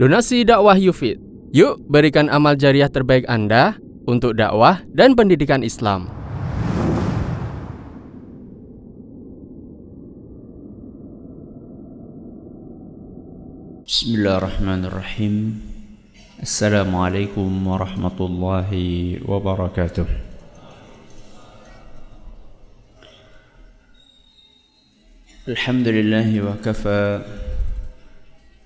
Donasi dakwah Yufid. Yuk berikan amal jariah terbaik Anda untuk dakwah dan pendidikan Islam. Bismillahirrahmanirrahim. Assalamualaikum warahmatullahi wabarakatuh. Alhamdulillahi wa kafaa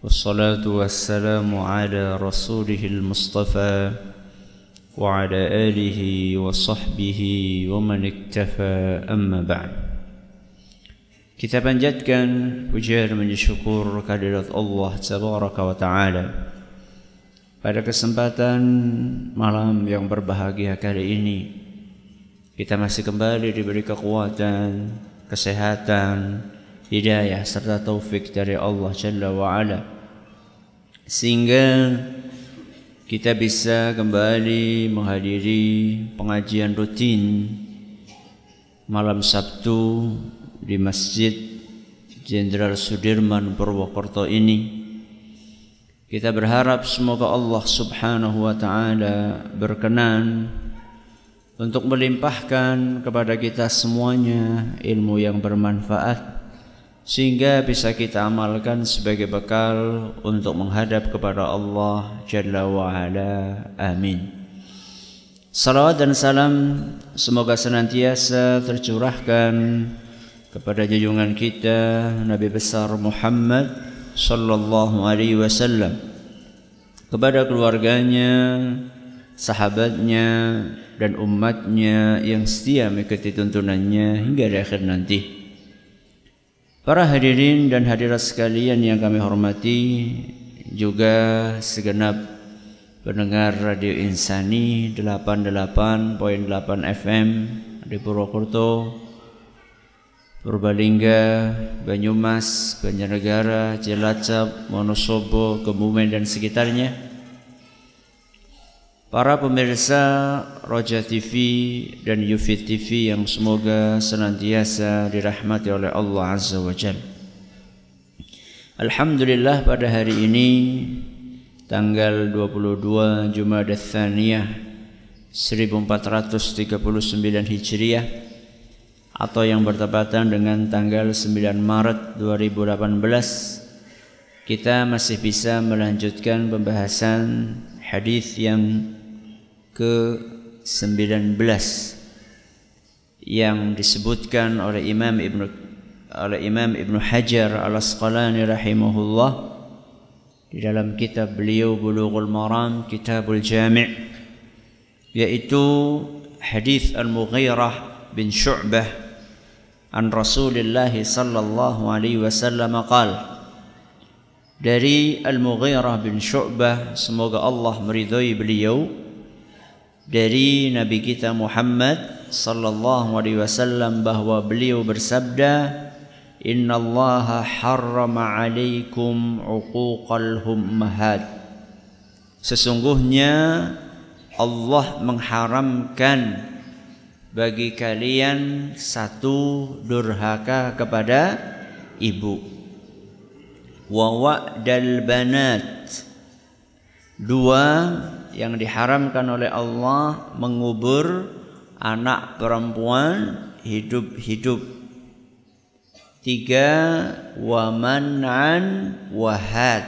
والصلاة والسلام على رسوله المصطفى وعلى آله وصحبه ومن اكتفى أما بعد Kita panjatkan pujian mensyukur kehadirat Allah Tabaraka wa Ta'ala Pada kesempatan malam yang berbahagia kali ini Kita masih kembali diberi kekuatan, kesehatan, hidayah serta taufik dari Allah Jalla wa Ala Sehingga kita bisa kembali menghadiri pengajian rutin malam Sabtu di Masjid Jenderal Sudirman Purwokerto ini. Kita berharap semoga Allah Subhanahu wa taala berkenan untuk melimpahkan kepada kita semuanya ilmu yang bermanfaat sehingga bisa kita amalkan sebagai bekal untuk menghadap kepada Allah Jalla wa. Amin. Salawat dan salam semoga senantiasa tercurahkan kepada junjungan kita Nabi besar Muhammad sallallahu alaihi wasallam kepada keluarganya, sahabatnya dan umatnya yang setia mengikuti tuntunannya hingga di akhir nanti. Para hadirin dan hadirat sekalian yang kami hormati juga segenap pendengar Radio Insani 88.8 FM di Purwokerto, Purbalingga, Banyumas, Banjarnegara, Cilacap, Wonosobo, Kebumen dan sekitarnya Para pemirsa Roja TV dan Yufid TV yang semoga senantiasa dirahmati oleh Allah Azza wa Jal. Alhamdulillah pada hari ini tanggal 22 Jumadah Thaniyah 1439 Hijriah atau yang bertepatan dengan tanggal 9 Maret 2018 kita masih bisa melanjutkan pembahasan hadis yang ke-19 yang disebutkan oleh Imam Ibnu oleh Imam Ibnu Hajar Al-Asqalani rahimahullah di dalam kitab beliau Bulughul Maram Kitabul Jami' yaitu hadis Al-Mughirah bin Syu'bah an Rasulullah sallallahu alaihi wasallam qala dari Al-Mughirah bin Syu'bah semoga Allah meridhai beliau dari Nabi kita Muhammad sallallahu alaihi wasallam bahwa beliau bersabda Innallaha harrama alaikum uquqal ummahat Sesungguhnya Allah mengharamkan bagi kalian satu durhaka kepada ibu. Wa wa'dal banat. Dua yang diharamkan oleh Allah mengubur anak perempuan hidup-hidup. Tiga waman'an wahad.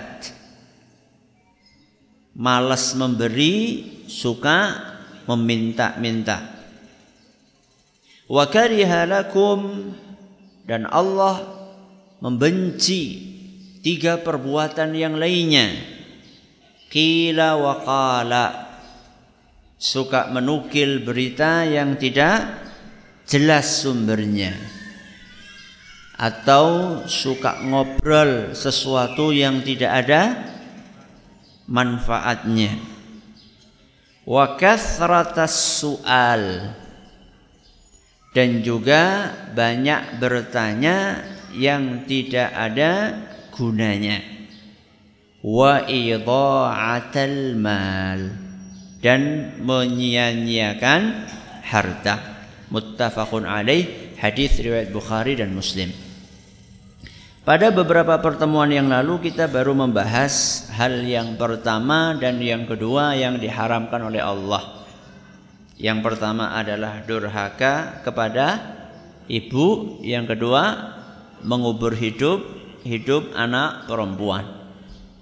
Malas memberi, suka meminta-minta. Wa dan Allah membenci tiga perbuatan yang lainnya Kila wa qala. Suka menukil berita yang tidak jelas sumbernya. Atau suka ngobrol sesuatu yang tidak ada manfaatnya. Wa kathratas su'al. Dan juga banyak bertanya yang tidak ada gunanya wa idha'atal mal dan menyia-nyiakan harta muttafaqun alaih hadis riwayat Bukhari dan Muslim Pada beberapa pertemuan yang lalu kita baru membahas hal yang pertama dan yang kedua yang diharamkan oleh Allah. Yang pertama adalah durhaka kepada ibu, yang kedua mengubur hidup hidup anak perempuan.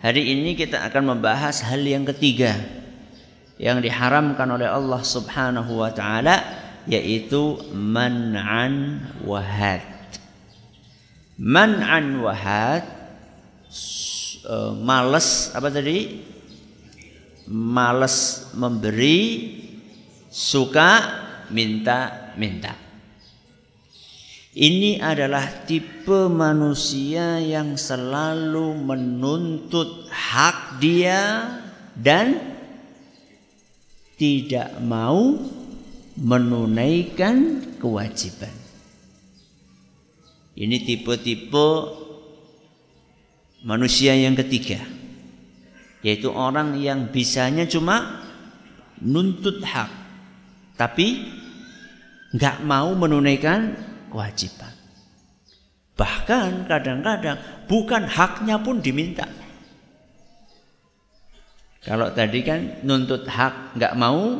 Hari ini kita akan membahas hal yang ketiga yang diharamkan oleh Allah Subhanahu wa taala yaitu man'an wahad man'an wahad uh, males apa tadi? Males memberi suka minta-minta ini adalah tipe manusia yang selalu menuntut hak dia dan tidak mau menunaikan kewajiban. Ini tipe-tipe manusia yang ketiga. Yaitu orang yang bisanya cuma nuntut hak. Tapi nggak mau menunaikan kewajiban. Bahkan kadang-kadang bukan haknya pun diminta. Kalau tadi kan nuntut hak nggak mau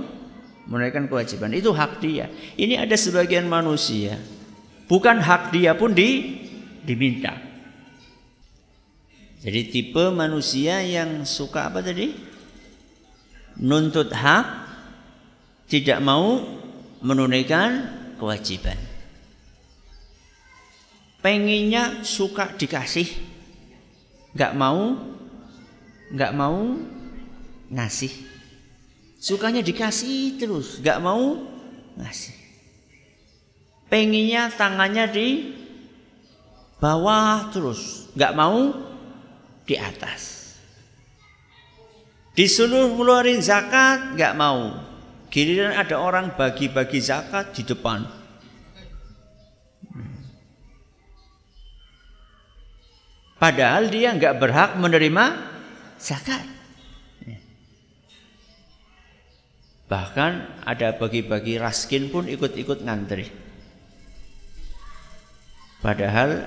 menunaikan kewajiban itu hak dia. Ini ada sebagian manusia Bukan hak dia pun di, diminta. Jadi tipe manusia yang suka apa tadi? Nuntut hak, tidak mau menunaikan kewajiban. Pengennya suka dikasih, nggak mau, nggak mau ngasih. Sukanya dikasih terus, nggak mau ngasih pengennya tangannya di bawah terus, nggak mau di atas. Disuruh ngeluarin zakat nggak mau. Giliran ada orang bagi-bagi zakat di depan. Padahal dia nggak berhak menerima zakat. Bahkan ada bagi-bagi raskin pun ikut-ikut ngantri. Padahal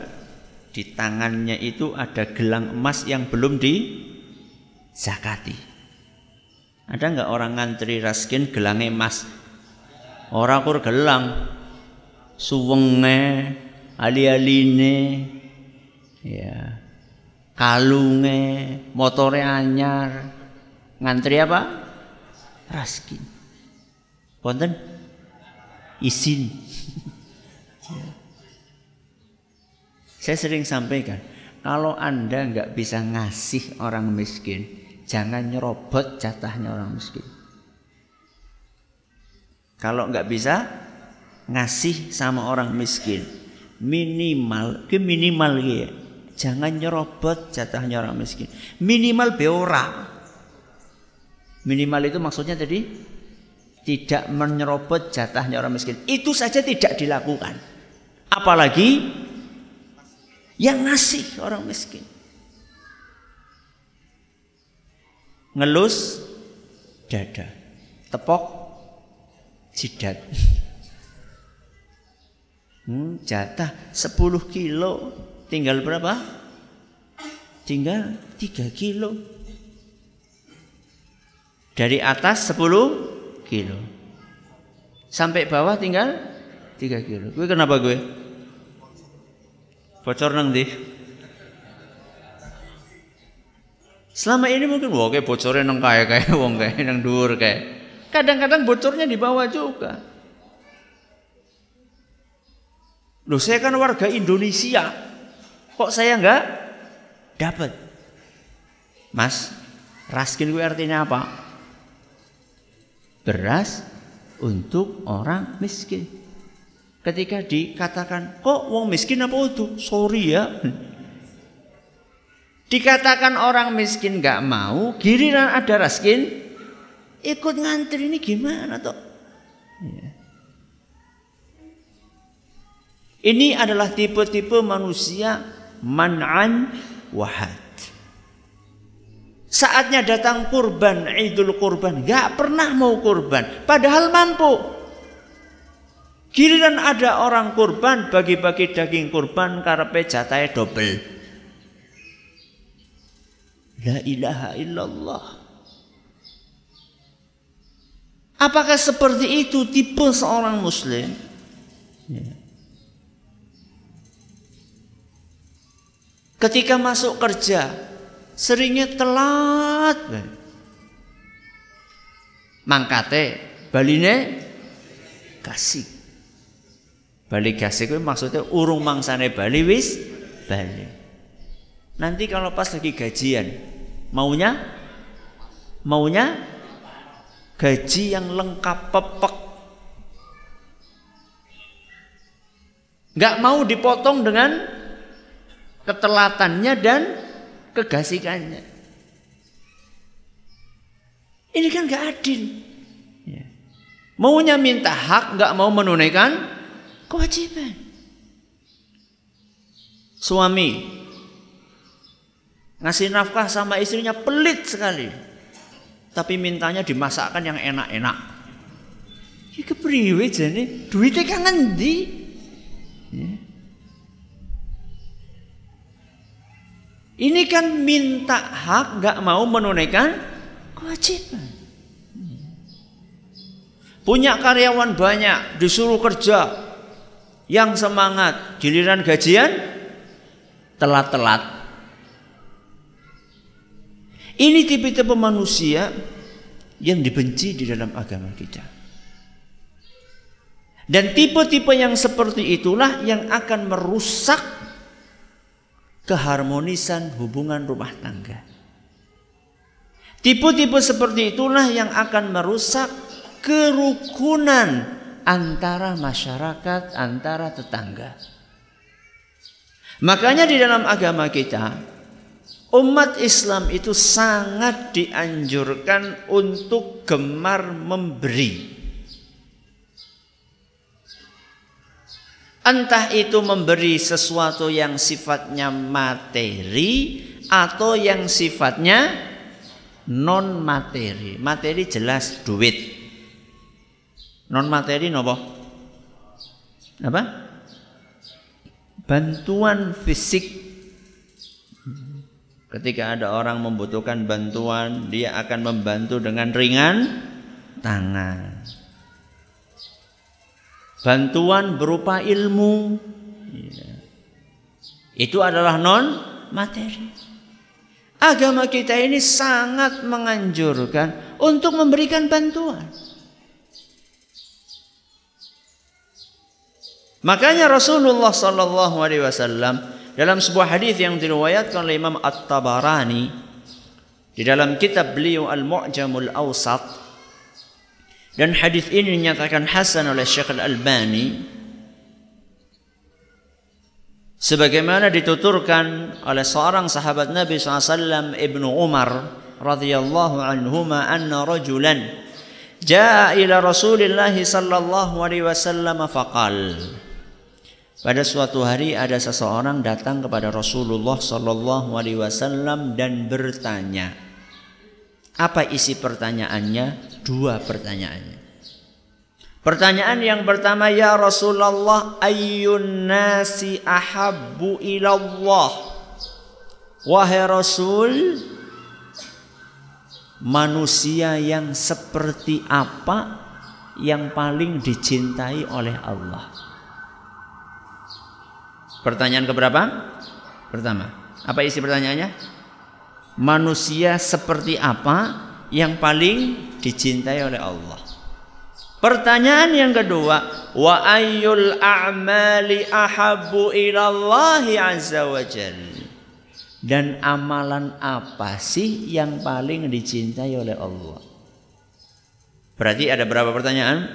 di tangannya itu ada gelang emas yang belum zakati. Ada nggak orang ngantri raskin gelang emas? Orang kur gelang, suwenge, ali-aline, ya, kalunge, motore anyar, ngantri apa? Raskin. Konten izin. Saya sering sampaikan, kalau Anda nggak bisa ngasih orang miskin, jangan nyerobot jatahnya orang miskin. Kalau nggak bisa ngasih sama orang miskin, minimal ke minimal ya, jangan nyerobot jatahnya orang miskin. Minimal beora. Minimal itu maksudnya tadi tidak menyerobot jatahnya orang miskin. Itu saja tidak dilakukan. Apalagi yang ngasih orang miskin. Ngelus dada, tepok jidat. Hmm, jatah 10 kilo tinggal berapa? Tinggal 3 kilo. Dari atas 10 kilo. Sampai bawah tinggal 3 kilo. Gue kenapa gue? Bocor nang di. Selama ini mungkin wah kayak bocornya nang kaya kayak wong kayak nang dur kayak. Kadang-kadang bocornya di bawah juga. Loh saya kan warga Indonesia. Kok saya enggak dapat? Mas, raskin gue artinya apa? Beras untuk orang miskin. Ketika dikatakan, kok wong miskin apa itu? Sorry ya. Dikatakan orang miskin gak mau, giliran ada raskin, ikut ngantri ini gimana toh? Ya. Ini adalah tipe-tipe manusia man'an wahad. Saatnya datang kurban, idul kurban, gak pernah mau kurban, padahal mampu. Giliran ada orang kurban bagi-bagi daging kurban karepe jatahe double. La ilaha illallah. Apakah seperti itu tipe seorang muslim? Ya. Ketika masuk kerja, seringnya telat. Mangkate, baline kasih. Bali kasih itu maksudnya urung mangsane Bali wis Bali. Nanti kalau pas lagi gajian, maunya maunya gaji yang lengkap pepek. Nggak mau dipotong dengan ketelatannya dan kegasikannya. Ini kan nggak adil. Ya. Maunya minta hak, nggak mau menunaikan kewajiban. Suami ngasih nafkah sama istrinya pelit sekali, tapi mintanya dimasakkan yang enak-enak. Ini kepriwe jadi duitnya kan ngendi? Ya. Ini kan minta hak nggak mau menunaikan kewajiban. Punya karyawan banyak, disuruh kerja, yang semangat, giliran gajian telat-telat. Ini tipe-tipe manusia yang dibenci di dalam agama kita. Dan tipe-tipe yang seperti itulah yang akan merusak keharmonisan hubungan rumah tangga. Tipe-tipe seperti itulah yang akan merusak kerukunan antara masyarakat, antara tetangga. Makanya di dalam agama kita, umat Islam itu sangat dianjurkan untuk gemar memberi. Entah itu memberi sesuatu yang sifatnya materi atau yang sifatnya non materi. Materi jelas duit. Non materi nopo? Apa? Bantuan fisik. Ketika ada orang membutuhkan bantuan, dia akan membantu dengan ringan tangan. Bantuan berupa ilmu. Ya. Itu adalah non materi. Agama kita ini sangat menganjurkan untuk memberikan bantuan. Makanya Rasulullah sallallahu alaihi wasallam dalam sebuah hadis yang diriwayatkan oleh Imam At-Tabarani di dalam kitab beliau Al-Mu'jamul Awsat dan hadis ini dinyatakan hasan oleh Syekh Al-Albani. Sebagaimana dituturkan oleh seorang sahabat Nabi SAW Ibnu Umar radhiyallahu anhuma anna rajulan jaa ila Rasulillah sallallahu alaihi wasallam faqal. Pada suatu hari ada seseorang datang kepada Rasulullah sallallahu alaihi wasallam dan bertanya apa isi pertanyaannya dua pertanyaannya. Pertanyaan yang pertama ya Rasulullah ayyun nasi ahabbu ilallah Wahai Rasul manusia yang seperti apa yang paling dicintai oleh Allah Pertanyaan keberapa? Pertama Apa isi pertanyaannya? Manusia seperti apa yang paling dicintai oleh Allah. Pertanyaan yang kedua, wa ayyul a'mali ahabbu ilallahi azza wa Dan amalan apa sih yang paling dicintai oleh Allah? Berarti ada berapa pertanyaan?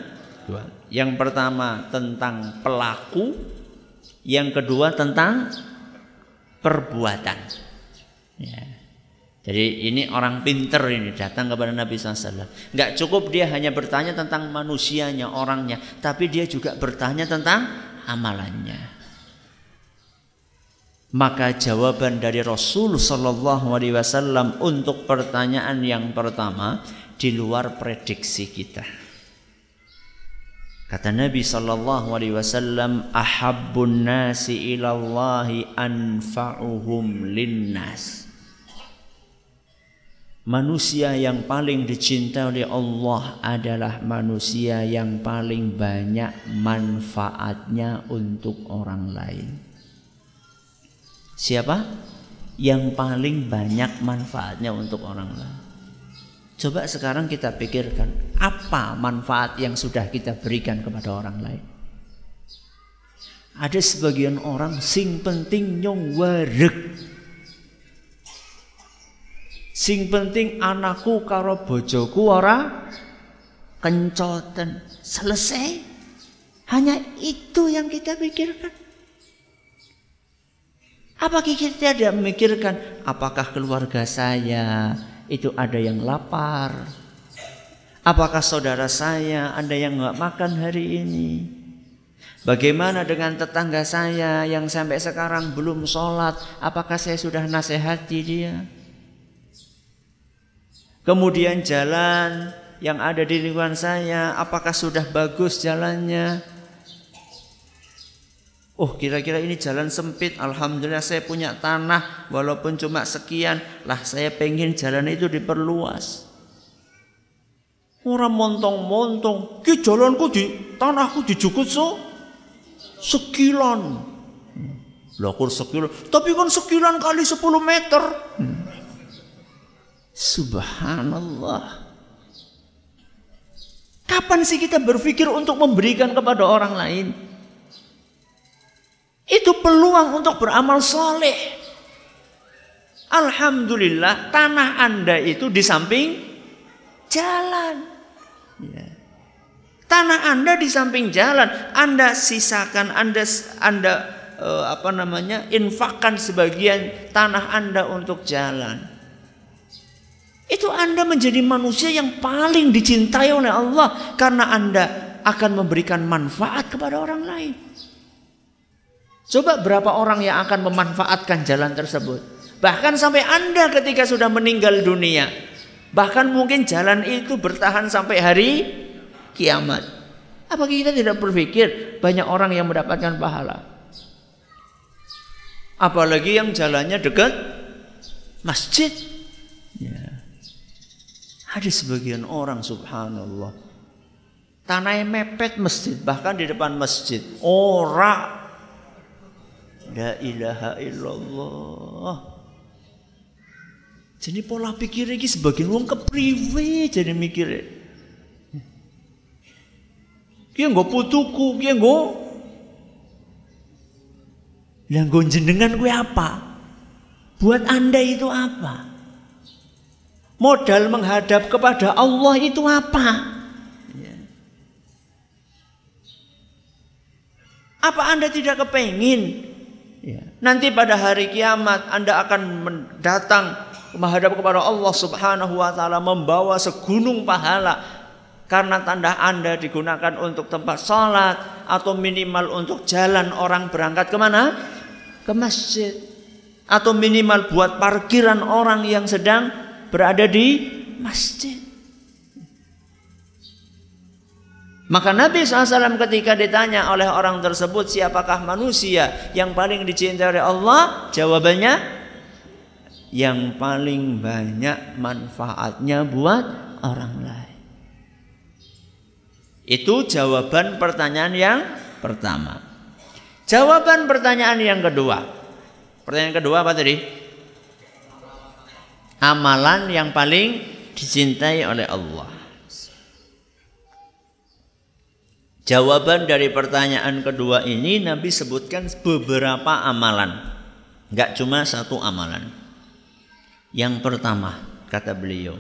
Dua. Yang pertama tentang pelaku, yang kedua tentang perbuatan. Ya. Jadi ini orang pinter ini datang kepada Nabi SAW. Nggak cukup dia hanya bertanya tentang manusianya, orangnya, tapi dia juga bertanya tentang amalannya. Maka jawaban dari Rasul Shallallahu Alaihi Wasallam untuk pertanyaan yang pertama di luar prediksi kita. Kata Nabi Shallallahu Alaihi Wasallam, "Ahabbun nasi ilallahi anfa'uhum linnas." Manusia yang paling dicintai oleh Allah adalah manusia yang paling banyak manfaatnya untuk orang lain. Siapa? Yang paling banyak manfaatnya untuk orang lain. Coba sekarang kita pikirkan, apa manfaat yang sudah kita berikan kepada orang lain? Ada sebagian orang sing penting nyong warek Sing penting anakku karo bojoku ora kencoten. Selesai. Hanya itu yang kita pikirkan. Apakah kita tidak memikirkan apakah keluarga saya itu ada yang lapar? Apakah saudara saya ada yang nggak makan hari ini? Bagaimana dengan tetangga saya yang sampai sekarang belum sholat? Apakah saya sudah nasihati dia? Kemudian jalan yang ada di lingkungan saya, apakah sudah bagus jalannya? Oh kira-kira ini jalan sempit. Alhamdulillah saya punya tanah Walaupun cuma sekian. Lah saya pengen jalan itu diperluas. Orang montong-montong Ki jalanku di Tanahku dijukut so. Sekilan. Lakur sekilan Tapi kan sekilan kali 10 meter Subhanallah. Kapan sih kita berpikir untuk memberikan kepada orang lain? Itu peluang untuk beramal soleh. Alhamdulillah tanah anda itu di samping jalan. Ya. Tanah anda di samping jalan. Anda sisakan, anda anda uh, apa namanya infakkan sebagian tanah anda untuk jalan itu Anda menjadi manusia yang paling dicintai oleh Allah karena Anda akan memberikan manfaat kepada orang lain. Coba berapa orang yang akan memanfaatkan jalan tersebut? Bahkan sampai Anda ketika sudah meninggal dunia. Bahkan mungkin jalan itu bertahan sampai hari kiamat. Apa kita tidak berpikir banyak orang yang mendapatkan pahala? Apalagi yang jalannya dekat masjid. Ya. Ada sebagian orang subhanallah. Tanahnya mepet masjid. Bahkan di depan masjid. Ora. La ilaha illallah. Jadi pola pikir ini sebagian orang kepriwe jadi mikir. Kia nggak putuku, kia nggak. Yang gue jenengan gue apa? Buat anda itu apa? Modal menghadap kepada Allah itu apa? Ya. Apa Anda tidak kepengin? Ya. Nanti pada hari kiamat Anda akan datang menghadap kepada Allah Subhanahu wa taala membawa segunung pahala karena tanda Anda digunakan untuk tempat sholat atau minimal untuk jalan orang berangkat ke mana? Ke masjid atau minimal buat parkiran orang yang sedang berada di masjid. Maka Nabi SAW ketika ditanya oleh orang tersebut siapakah manusia yang paling dicintai oleh Allah? Jawabannya yang paling banyak manfaatnya buat orang lain. Itu jawaban pertanyaan yang pertama. Jawaban pertanyaan yang kedua. Pertanyaan kedua apa tadi? Amalan yang paling dicintai oleh Allah. Jawaban dari pertanyaan kedua ini Nabi sebutkan beberapa amalan. Enggak cuma satu amalan. Yang pertama kata beliau.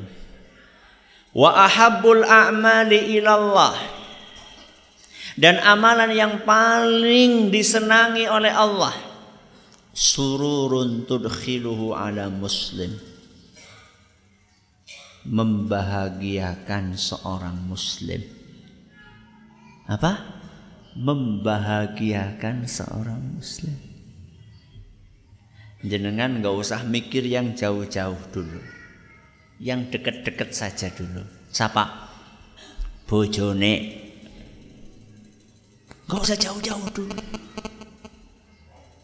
Wa ahabbul a'mali ilallah. Dan amalan yang paling disenangi oleh Allah sururun tudkhiluhu ala muslim membahagiakan seorang muslim. Apa? Membahagiakan seorang muslim. Jenengan nggak usah mikir yang jauh-jauh dulu. Yang deket-deket saja dulu. Siapa? Bojone. Gak usah jauh-jauh dulu.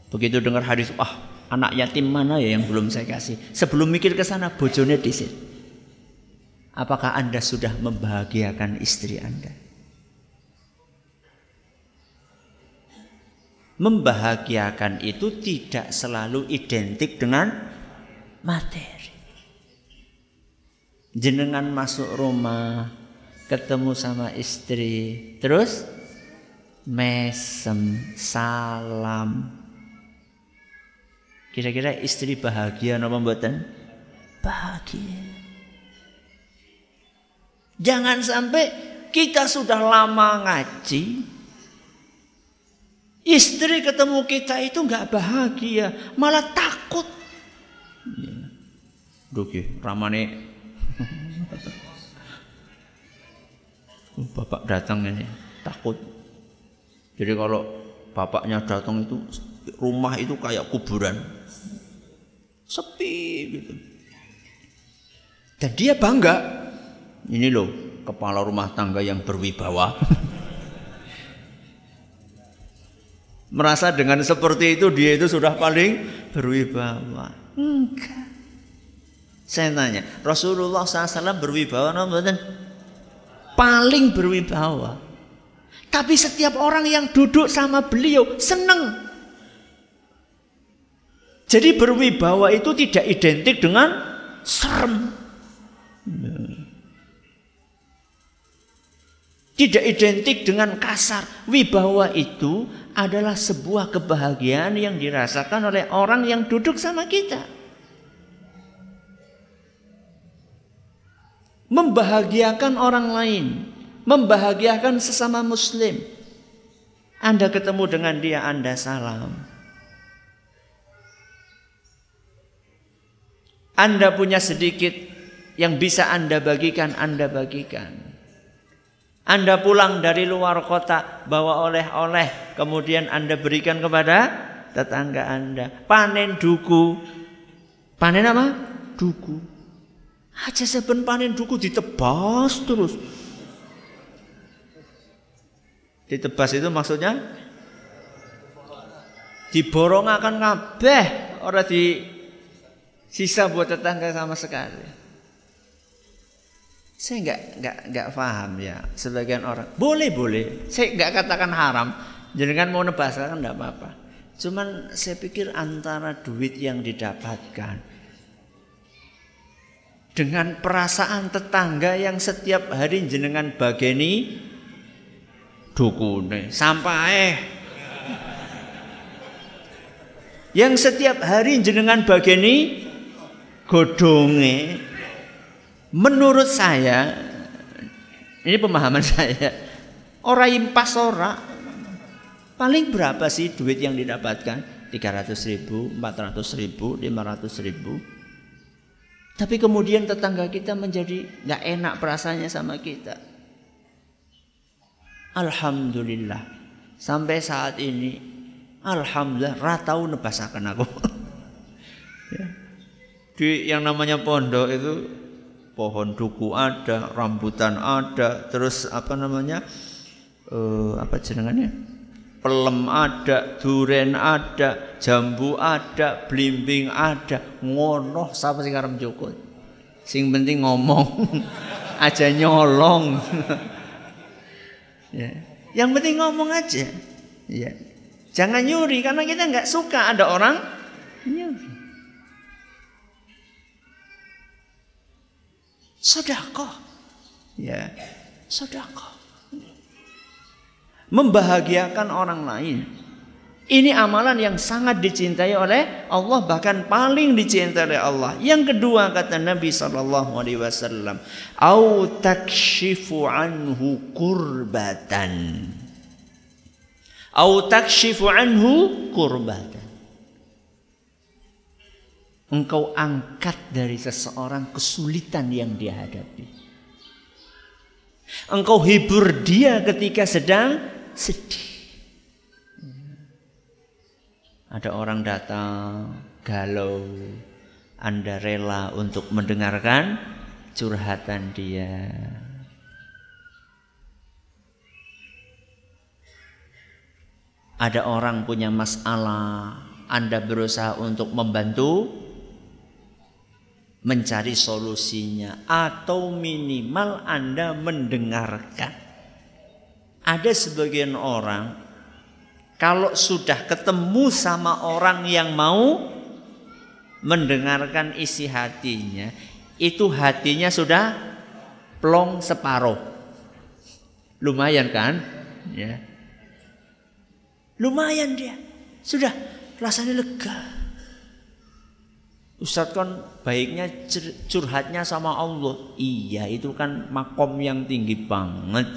Begitu dengar hadis, ah anak yatim mana ya yang belum saya kasih. Sebelum mikir ke sana, bojone di sini. Apakah Anda sudah membahagiakan istri Anda? Membahagiakan itu tidak selalu identik dengan materi. Jenengan masuk rumah, ketemu sama istri, terus mesem, salam. Kira-kira istri bahagia apa mboten? Bahagia. Jangan sampai kita sudah lama ngaji, istri ketemu kita itu nggak bahagia, malah takut. Duki, ramane Bapak datang ini takut jadi kalau bapaknya datang itu rumah itu kayak kuburan. Sepi gitu. Dan dia bangga. Ini loh kepala rumah tangga yang berwibawa. Merasa dengan seperti itu dia itu sudah paling berwibawa. Enggak. Saya tanya, Rasulullah SAW berwibawa, paling berwibawa. Tapi setiap orang yang duduk sama beliau senang. Jadi berwibawa itu tidak identik dengan serem. Tidak identik dengan kasar. Wibawa itu adalah sebuah kebahagiaan yang dirasakan oleh orang yang duduk sama kita. Membahagiakan orang lain membahagiakan sesama muslim. Anda ketemu dengan dia, Anda salam. Anda punya sedikit yang bisa Anda bagikan, Anda bagikan. Anda pulang dari luar kota bawa oleh-oleh, kemudian Anda berikan kepada tetangga Anda. Panen duku. Panen apa? Duku. Aja seben panen duku ditebas terus. Ditebas itu maksudnya diborong akan kabeh orang di sisa buat tetangga sama sekali. Saya nggak nggak nggak paham ya sebagian orang. Boleh boleh. Saya nggak katakan haram. Jangan mau nebas kan nggak apa-apa. Cuman saya pikir antara duit yang didapatkan dengan perasaan tetangga yang setiap hari jenengan bageni dukune sampai yang setiap hari jenengan bageni godonge menurut saya ini pemahaman saya orang impas ora. Paling berapa sih duit yang didapatkan? 300 ribu 400 ribu 500 ribu. Tapi kemudian tetangga kita menjadi nggak enak perasaannya sama kita. Alhamdulillah. Sampai saat ini Alhamdulillah ratau nebasakan aku. Ya. di yang namanya pondok itu pohon duku ada rambutan ada terus apa namanya uh, apa jenengannya pelem ada duren ada jambu ada blimbing ada ngono siapa sing arep joko sing penting ngomong aja nyolong Ya. Yang penting ngomong aja. Ya. Jangan nyuri karena kita nggak suka ada orang nyuri. Sodakoh. Ya. Sodakoh. Membahagiakan orang lain. Ini amalan yang sangat dicintai oleh Allah bahkan paling dicintai oleh Allah. Yang kedua kata Nabi sallallahu alaihi wasallam, "Au takshifu anhu kurbatan." Au takshifu anhu kurbatan. Engkau angkat dari seseorang kesulitan yang dia hadapi. Engkau hibur dia ketika sedang sedih. Ada orang datang galau, Anda rela untuk mendengarkan curhatan dia. Ada orang punya masalah, Anda berusaha untuk membantu, mencari solusinya atau minimal Anda mendengarkan. Ada sebagian orang kalau sudah ketemu sama orang yang mau mendengarkan isi hatinya, itu hatinya sudah plong separuh. Lumayan kan? Ya. Lumayan dia. Sudah rasanya lega. Ustadz kan baiknya curhatnya sama Allah. Iya itu kan makom yang tinggi banget.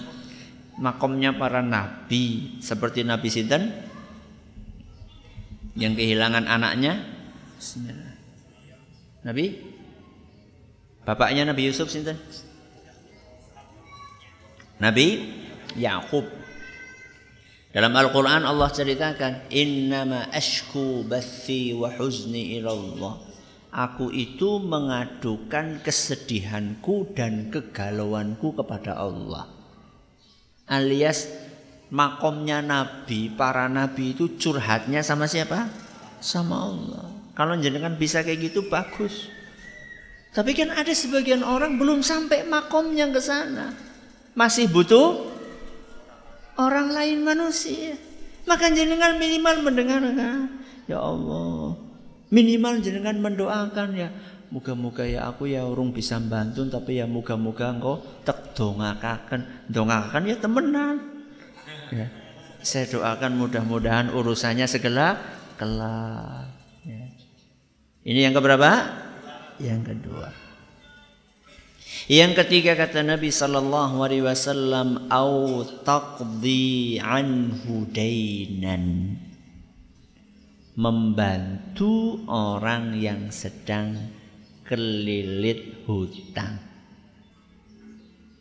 Makomnya para nabi. Seperti Nabi Sinten. Yang kehilangan anaknya. Nabi. Bapaknya Nabi Yusuf Sinten. Nabi Yakub. Dalam Al-Quran Allah ceritakan Innama ashku bathi wa huzni ilallah Aku itu mengadukan kesedihanku dan kegalauanku kepada Allah. Alias makomnya nabi, para nabi itu curhatnya sama siapa? Sama Allah. Kalau jenengan bisa kayak gitu bagus. Tapi kan ada sebagian orang belum sampai makomnya ke sana. Masih butuh orang lain manusia. Maka jenengan minimal mendengarkan. Ya Allah, Minimal jenengan mendoakan ya. Moga-moga ya aku ya urung bisa bantu tapi ya moga-moga engkau tek dongakaken. Dongakaken ya temenan. Ya. Saya doakan mudah-mudahan urusannya segala kelar. Ya. Ini yang keberapa? Yang kedua. Yang ketiga kata Nabi sallallahu alaihi wasallam au taqdi anhu dainan membantu orang yang sedang kelilit hutang.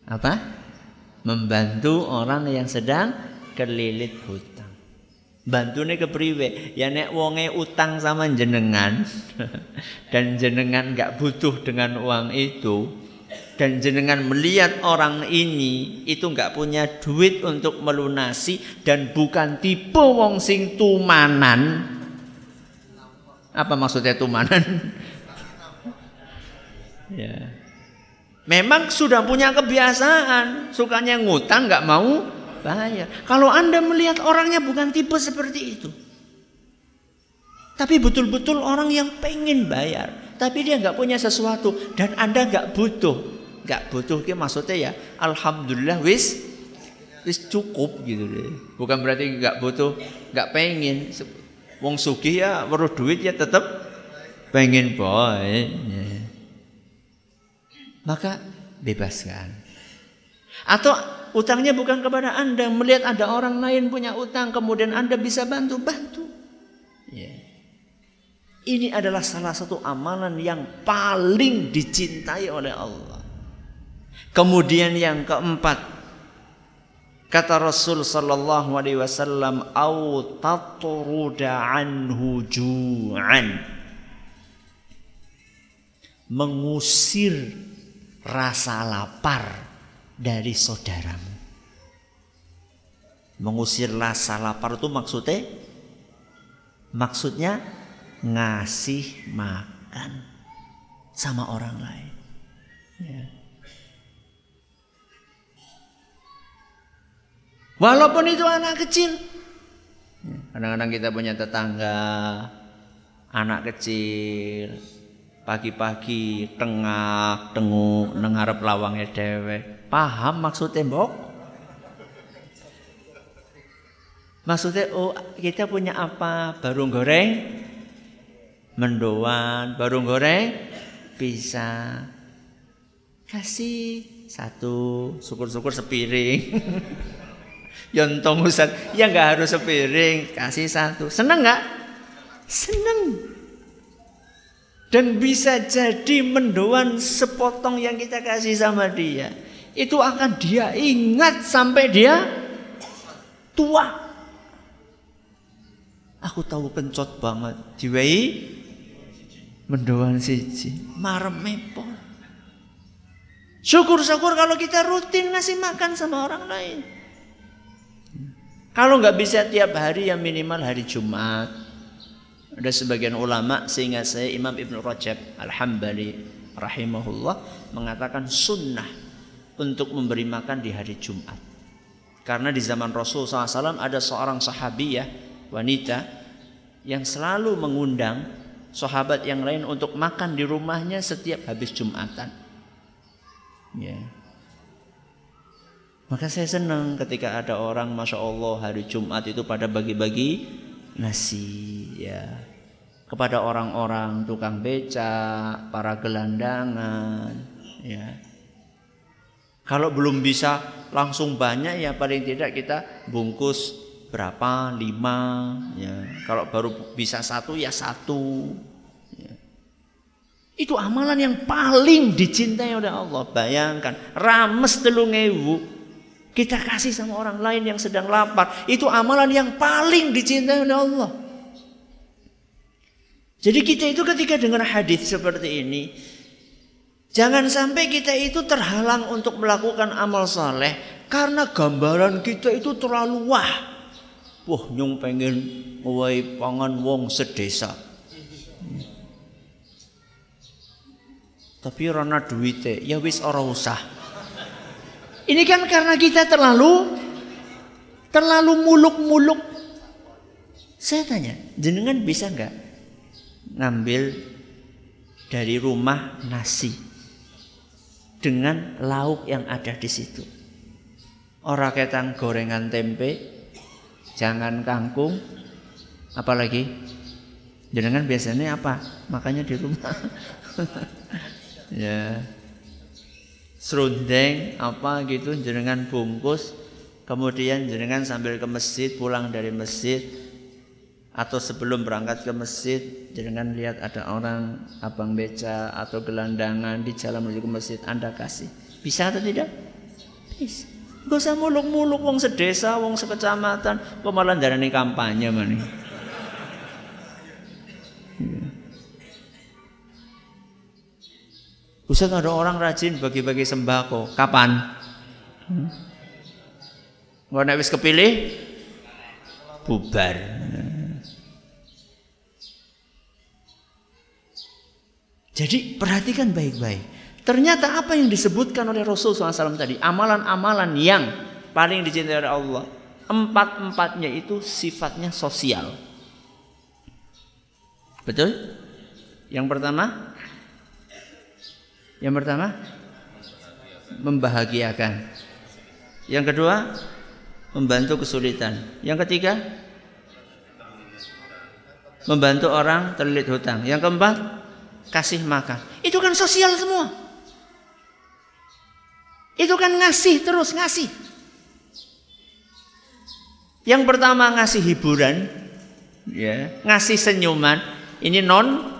Apa? Membantu orang yang sedang kelilit hutang. Bantune kepriwe? Ya nek wonge utang sama jenengan dan jenengan nggak butuh dengan uang itu dan jenengan melihat orang ini itu nggak punya duit untuk melunasi dan bukan tipe wong sing tumanan apa maksudnya tumanan? ya. Memang sudah punya kebiasaan, sukanya ngutang nggak mau bayar. Kalau Anda melihat orangnya bukan tipe seperti itu. Tapi betul-betul orang yang pengen bayar, tapi dia nggak punya sesuatu dan Anda nggak butuh. Nggak butuh ke maksudnya ya alhamdulillah wis wis cukup gitu deh. Bukan berarti nggak butuh, nggak pengen. Wong sugih ya weruh duit ya tetap pengen boy. Ya. Maka bebaskan. Atau utangnya bukan kepada Anda, melihat ada orang lain punya utang kemudian Anda bisa bantu, bantu. Ya. Ini adalah salah satu amalan yang paling dicintai oleh Allah. Kemudian yang keempat, Kata Rasul sallallahu alaihi wasallam, "Au tatruda anhu ju'an." Mengusir rasa lapar dari saudaramu. Mengusir rasa lapar itu maksudnya maksudnya ngasih makan sama orang lain. Ya. Walaupun itu anak kecil. Kadang-kadang kita punya tetangga anak kecil pagi-pagi tengah tenguk nengarep lawangnya dewe paham maksudnya mbok? Maksudnya oh kita punya apa? Baru goreng? Mendoan baru goreng? Bisa. Kasih satu syukur-syukur sepiring Yontong Ustaz, ya nggak harus sepiring, kasih satu. Seneng nggak? Seneng. Dan bisa jadi mendoan sepotong yang kita kasih sama dia. Itu akan dia ingat sampai dia tua. Aku tahu kencot banget. Diwei mendoan siji. Marem mepol. Syukur-syukur kalau kita rutin ngasih makan sama orang lain. Kalau nggak bisa tiap hari yang minimal hari Jumat. Ada sebagian ulama sehingga saya Imam Ibn Rajab Al-Hambali rahimahullah mengatakan sunnah untuk memberi makan di hari Jumat. Karena di zaman Rasul SAW ada seorang sahabiyah wanita yang selalu mengundang sahabat yang lain untuk makan di rumahnya setiap habis Jumatan. Ya. Maka saya senang ketika ada orang Masya Allah hari Jumat itu pada bagi-bagi nasi ya kepada orang-orang tukang beca, para gelandangan ya. Kalau belum bisa langsung banyak ya paling tidak kita bungkus berapa lima ya. Kalau baru bisa satu ya satu. Ya. Itu amalan yang paling dicintai oleh Allah. Bayangkan rames telung ewu kita kasih sama orang lain yang sedang lapar. Itu amalan yang paling dicintai oleh Allah. Jadi kita itu ketika dengar hadis seperti ini, jangan sampai kita itu terhalang untuk melakukan amal saleh karena gambaran kita itu terlalu wah. Wah, nyung pengen ngewai pangan wong sedesa. Tapi rana duite, ya wis ora usah. Ini kan karena kita terlalu terlalu muluk-muluk. Saya tanya, jenengan bisa nggak ngambil dari rumah nasi dengan lauk yang ada di situ? Orang ketang gorengan tempe, jangan kangkung, apalagi jenengan biasanya apa? Makanya di rumah. ya serundeng apa gitu jenengan bungkus kemudian jenengan sambil ke masjid pulang dari masjid atau sebelum berangkat ke masjid jenengan lihat ada orang abang beca atau gelandangan di jalan menuju ke masjid anda kasih. Bisa atau tidak? Bisa. Gak usah muluk-muluk wong sedesa, wong sekecamatan, kok malah kampanye mana? Ustaz ada orang rajin bagi-bagi sembako. Kapan? Hmm? Kalau wis kepilih bubar. Jadi perhatikan baik-baik. Ternyata apa yang disebutkan oleh Rasul SAW tadi, amalan-amalan yang paling dicintai oleh Allah, empat-empatnya itu sifatnya sosial. Betul? Yang pertama, yang pertama membahagiakan. Yang kedua membantu kesulitan. Yang ketiga membantu orang terlilit hutang. Yang keempat kasih makan. Itu kan sosial semua. Itu kan ngasih terus ngasih. Yang pertama ngasih hiburan, ya, ngasih senyuman. Ini non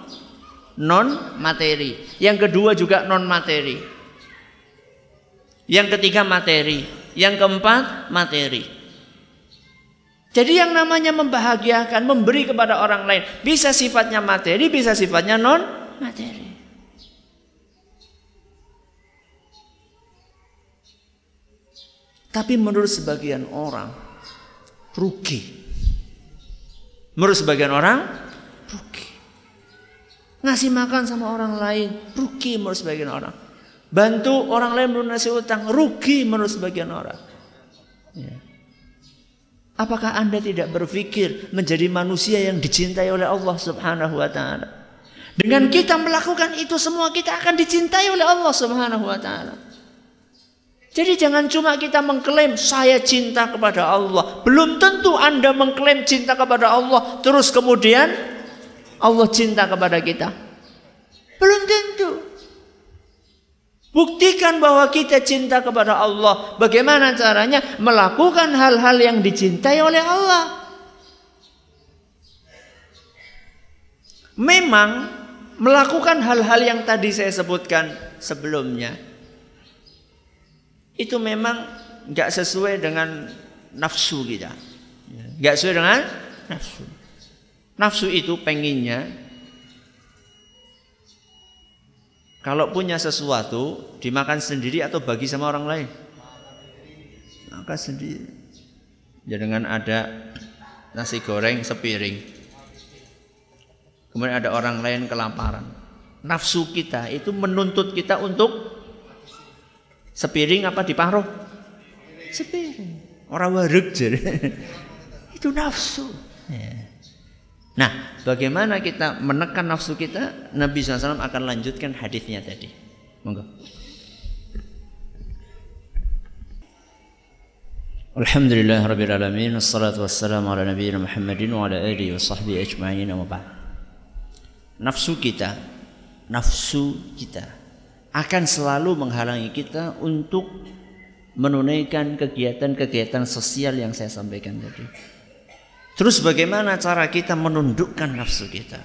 non materi. Yang kedua juga non materi. Yang ketiga materi. Yang keempat materi. Jadi yang namanya membahagiakan, memberi kepada orang lain bisa sifatnya materi, bisa sifatnya non materi. Tapi menurut sebagian orang rugi. Menurut sebagian orang. Ngasih makan sama orang lain, rugi menurut sebagian orang. Bantu orang lain melunasi utang, rugi menurut sebagian orang. Ya. Apakah Anda tidak berpikir menjadi manusia yang dicintai oleh Allah Subhanahu wa taala? Dengan kita melakukan itu semua kita akan dicintai oleh Allah Subhanahu wa taala. Jadi jangan cuma kita mengklaim saya cinta kepada Allah. Belum tentu Anda mengklaim cinta kepada Allah terus kemudian Allah cinta kepada kita? Belum tentu. Buktikan bahwa kita cinta kepada Allah. Bagaimana caranya? Melakukan hal-hal yang dicintai oleh Allah. Memang melakukan hal-hal yang tadi saya sebutkan sebelumnya itu memang nggak sesuai dengan nafsu kita, nggak sesuai dengan nafsu. Nafsu itu penginnya kalau punya sesuatu dimakan sendiri atau bagi sama orang lain. Maka sendiri. Ya dengan ada nasi goreng sepiring. Kemudian ada orang lain kelaparan. nafsu kita itu menuntut kita untuk sepiring apa diparuh? Sepiring. Orang wareg itu nafsu. Ya. Nah, bagaimana kita menekan nafsu kita? Nabi SAW akan lanjutkan hadisnya tadi. Monggo. Alhamdulillah Rabbil Alamin Assalatu wassalamu ala nabiyina Muhammadin Wa ala alihi wa sahbihi ajma'in Nafsu kita Nafsu kita Akan selalu menghalangi kita Untuk menunaikan kegiatan-kegiatan sosial yang saya sampaikan tadi Terus bagaimana cara kita menundukkan nafsu kita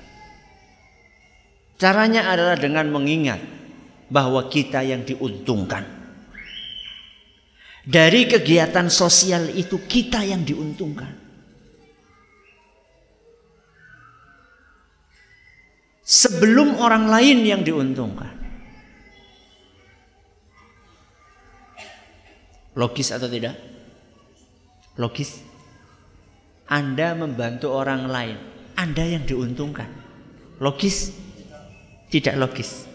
Caranya adalah dengan mengingat Bahwa kita yang diuntungkan dari kegiatan sosial itu kita yang diuntungkan. Sebelum orang lain yang diuntungkan. Logis atau tidak? Logis. Anda membantu orang lain, Anda yang diuntungkan. Logis? Tidak logis.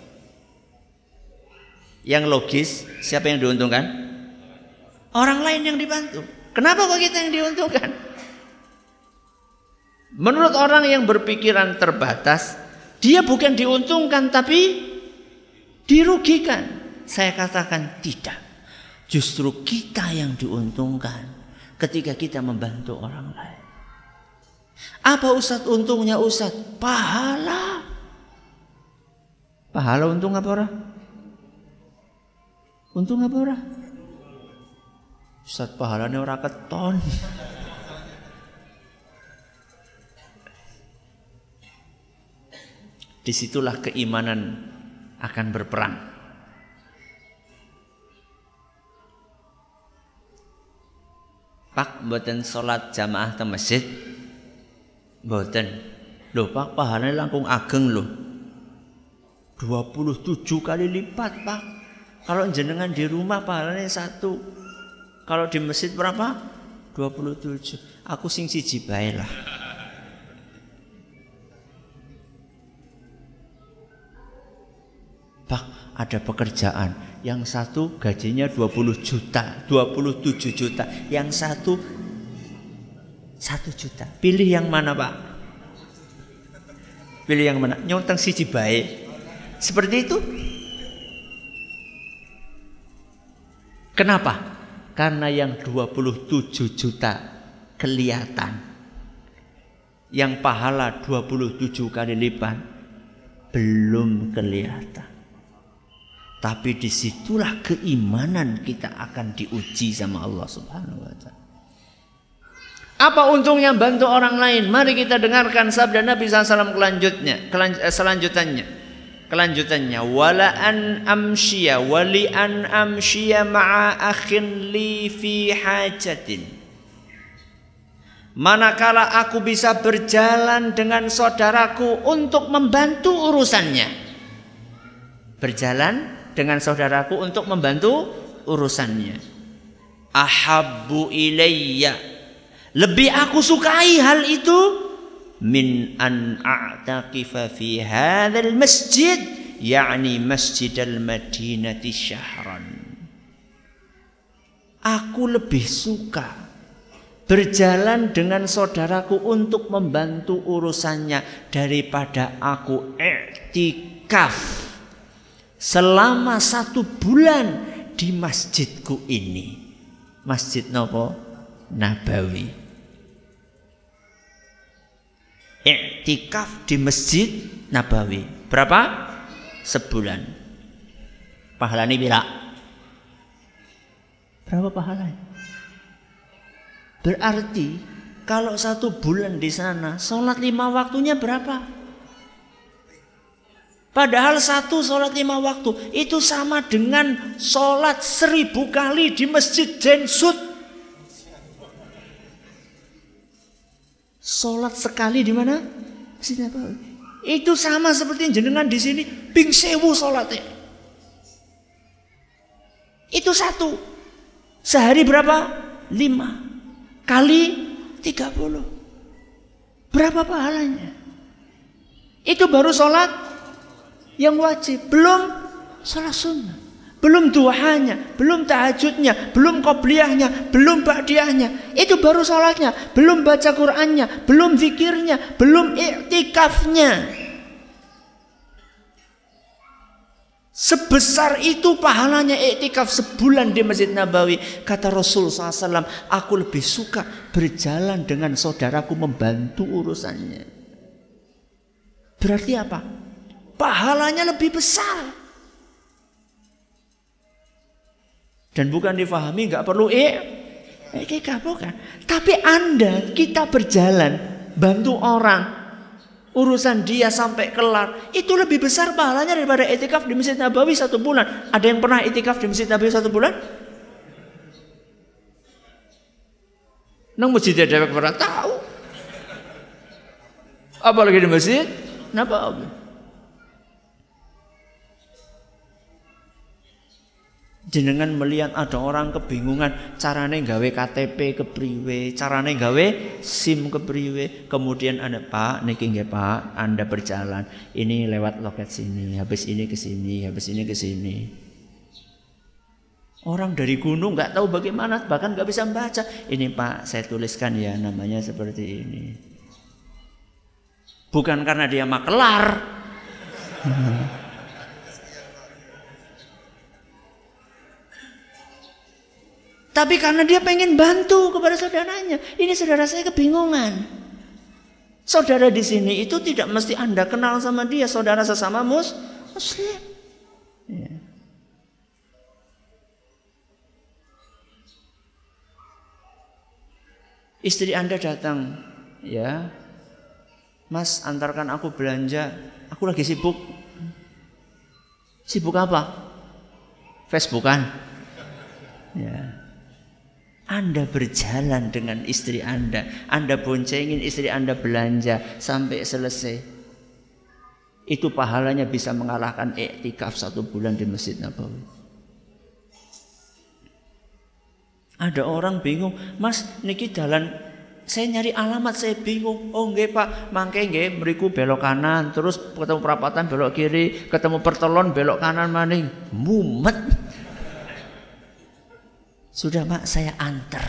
Yang logis, siapa yang diuntungkan? Orang lain yang dibantu. Kenapa kok kita yang diuntungkan? Menurut orang yang berpikiran terbatas, dia bukan diuntungkan tapi dirugikan. Saya katakan tidak. Justru kita yang diuntungkan ketika kita membantu orang lain. Apa Ustadz untungnya Ustadz? Pahala. Pahala untung apa orang? Untung apa orang? Ustaz pahalanya ora keton. Di situlah keimanan akan berperang. Pak buatan sholat jamaah ke masjid Buatan Loh pak pahalanya langkung ageng loh 27 kali lipat pak Kalau jenengan di rumah pahalanya satu kalau di masjid berapa? 27. Aku sing siji bae lah. Pak, ada pekerjaan. Yang satu gajinya 20 juta, 27 juta. Yang satu 1 juta. Pilih yang mana, Pak? Pilih yang mana? Nyonteng siji bae. Seperti itu? Kenapa? Karena yang 27 juta kelihatan. Yang pahala 27 kali lipat belum kelihatan. Tapi di situlah keimanan kita akan diuji sama Allah Subhanahu wa taala. Apa untungnya bantu orang lain? Mari kita dengarkan sabda Nabi SAW kelanjutnya, eh, selanjutannya. Kelanjutannya wala an amshiya wali an amshiya ma'a akhin li fi hajatin. Manakala aku bisa berjalan dengan saudaraku untuk membantu urusannya. Berjalan dengan saudaraku untuk membantu urusannya. Ahabbu ilayya lebih aku sukai hal itu min an a'taqifa fi hadzal masjid yakni masjidal madinati syahran. Aku lebih suka berjalan dengan saudaraku untuk membantu urusannya daripada aku iktikaf selama satu bulan di masjidku ini. Masjid nopo Nabawi iktikaf di Masjid Nabawi. Berapa? Sebulan. Pahalanya bila? Berapa pahalanya? Berarti kalau satu bulan di sana, sholat lima waktunya berapa? Padahal satu sholat lima waktu itu sama dengan sholat seribu kali di masjid Jensut Sholat sekali di mana? Itu sama seperti jenengan di sini ping sewu sholatnya. Itu satu. Sehari berapa? Lima. Kali tiga puluh. Berapa pahalanya? Itu baru sholat yang wajib, belum salat sunnah. Belum duhanya, belum tahajudnya, belum qobliyahnya, belum ba'diyahnya. Itu baru salatnya, belum baca Qur'annya, belum zikirnya, belum iktikafnya. Sebesar itu pahalanya iktikaf sebulan di Masjid Nabawi. Kata Rasul SAW, aku lebih suka berjalan dengan saudaraku membantu urusannya. Berarti apa? Pahalanya lebih besar. Dan bukan difahami nggak perlu iktikaf bukan. Tapi Anda kita berjalan bantu orang urusan dia sampai kelar itu lebih besar pahalanya daripada etikaf di Masjid Nabawi satu bulan. Ada yang pernah etikaf di Masjid Nabawi satu bulan? Nang masjid ada pernah tahu. Apalagi di Masjid Nabawi. Jenengan melihat ada orang kebingungan carane gawe KTP kepriwe, carane gawe SIM kepriwe, kemudian ada Pak, niki nggih Pak, Anda berjalan, ini lewat loket sini, habis ini ke sini, habis ini ke sini. Orang dari gunung nggak tahu bagaimana, bahkan nggak bisa membaca. Ini Pak, saya tuliskan ya namanya seperti ini. Bukan karena dia makelar. Tapi karena dia pengen bantu kepada saudaranya. Ini saudara saya kebingungan. Saudara di sini itu tidak mesti Anda kenal sama dia. Saudara sesama mus, muslim. Ya. Istri Anda datang, ya. Mas, antarkan aku belanja. Aku lagi sibuk. Sibuk apa? Facebookan. Ya. Anda berjalan dengan istri Anda, Anda boncengin istri Anda belanja sampai selesai. Itu pahalanya bisa mengalahkan iktikaf satu bulan di Masjid Nabawi. Ada orang bingung, Mas, niki jalan saya nyari alamat saya bingung. Oh nggih Pak, mangke nggih mriku belok kanan, terus ketemu perapatan belok kiri, ketemu pertelon belok kanan maning. Mumet. Sudah mak saya antar.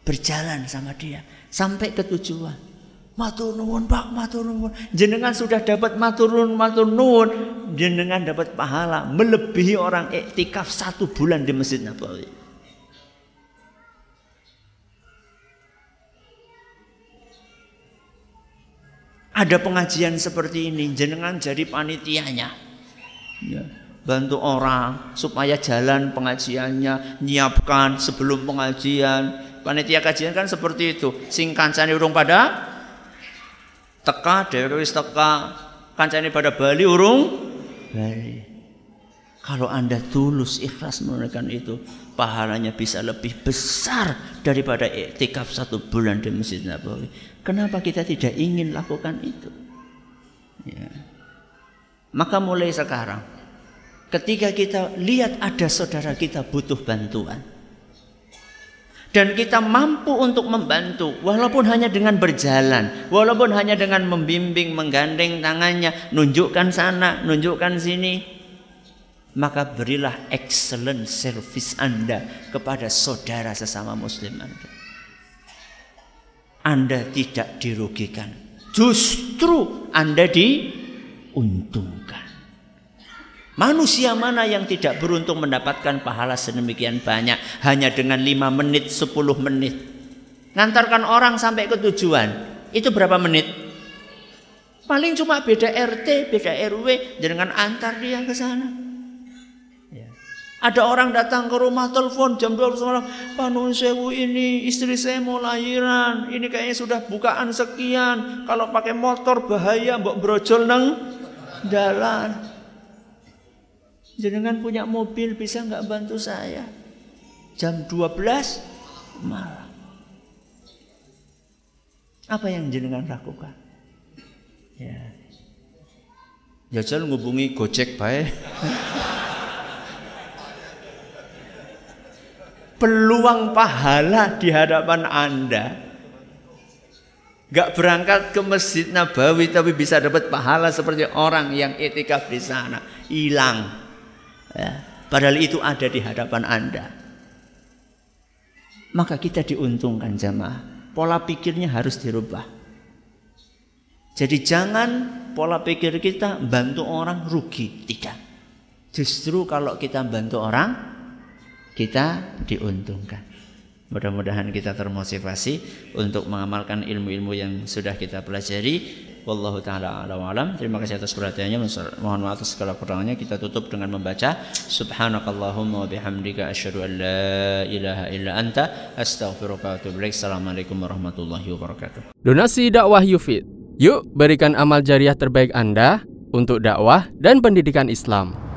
Berjalan sama dia. Sampai ke tujuan. Matur nuwun pak, matur nuwun. Jenengan sudah dapat matur nuwun, matur. Jenengan dapat pahala melebihi orang iktikaf satu bulan di Masjid Nabawi. Ada pengajian seperti ini, jenengan jadi panitianya. Ya bantu orang supaya jalan pengajiannya, nyiapkan sebelum pengajian. Panitia kajian kan seperti itu. Sing kancane urung pada teka dhewe wis teka, kancane pada Bali urung Bali. Kalau Anda tulus ikhlas menunaikan itu, pahalanya bisa lebih besar daripada iktikaf satu bulan di Masjid Nabawi. Kenapa kita tidak ingin lakukan itu? Ya. Maka mulai sekarang ketika kita lihat ada saudara kita butuh bantuan. Dan kita mampu untuk membantu walaupun hanya dengan berjalan walaupun hanya dengan membimbing menggandeng tangannya nunjukkan sana nunjukkan sini maka berilah excellent service Anda kepada saudara sesama muslim Anda. Anda tidak dirugikan justru Anda diuntungkan Manusia mana yang tidak beruntung mendapatkan pahala sedemikian banyak hanya dengan 5 menit, 10 menit. Ngantarkan orang sampai ke tujuan. Itu berapa menit? Paling cuma beda RT, beda RW dengan antar dia ke sana. Ya. Ada orang datang ke rumah telepon jam 12 malam, Pak Nun Sewu ini istri saya mau lahiran, ini kayaknya sudah bukaan sekian. Kalau pakai motor bahaya, mbok brojol neng jalan. Jenengan punya mobil bisa nggak bantu saya? Jam 12 malam. Apa yang jenengan lakukan? Ya. Jajal ngubungi Gojek baik. Peluang pahala di hadapan Anda Gak berangkat ke Masjid Nabawi tapi bisa dapat pahala seperti orang yang etikaf di sana. Hilang. Ya. Padahal itu ada di hadapan Anda. Maka kita diuntungkan jamaah. Pola pikirnya harus dirubah. Jadi jangan pola pikir kita bantu orang rugi. Tidak. Justru kalau kita bantu orang, kita diuntungkan. Mudah-mudahan kita termotivasi untuk mengamalkan ilmu-ilmu yang sudah kita pelajari. Wallahu taala alam. Terima kasih atas perhatiannya. Mohon maaf atas segala kekurangannya. Kita tutup dengan membaca Subhanakallahumma wa bihamdika asyhadu an la ilaha illa anta astaghfiruka wa atubu. Assalamualaikum warahmatullahi wabarakatuh. Donasi dakwah Yufid. Yuk berikan amal jariah terbaik Anda untuk dakwah dan pendidikan Islam.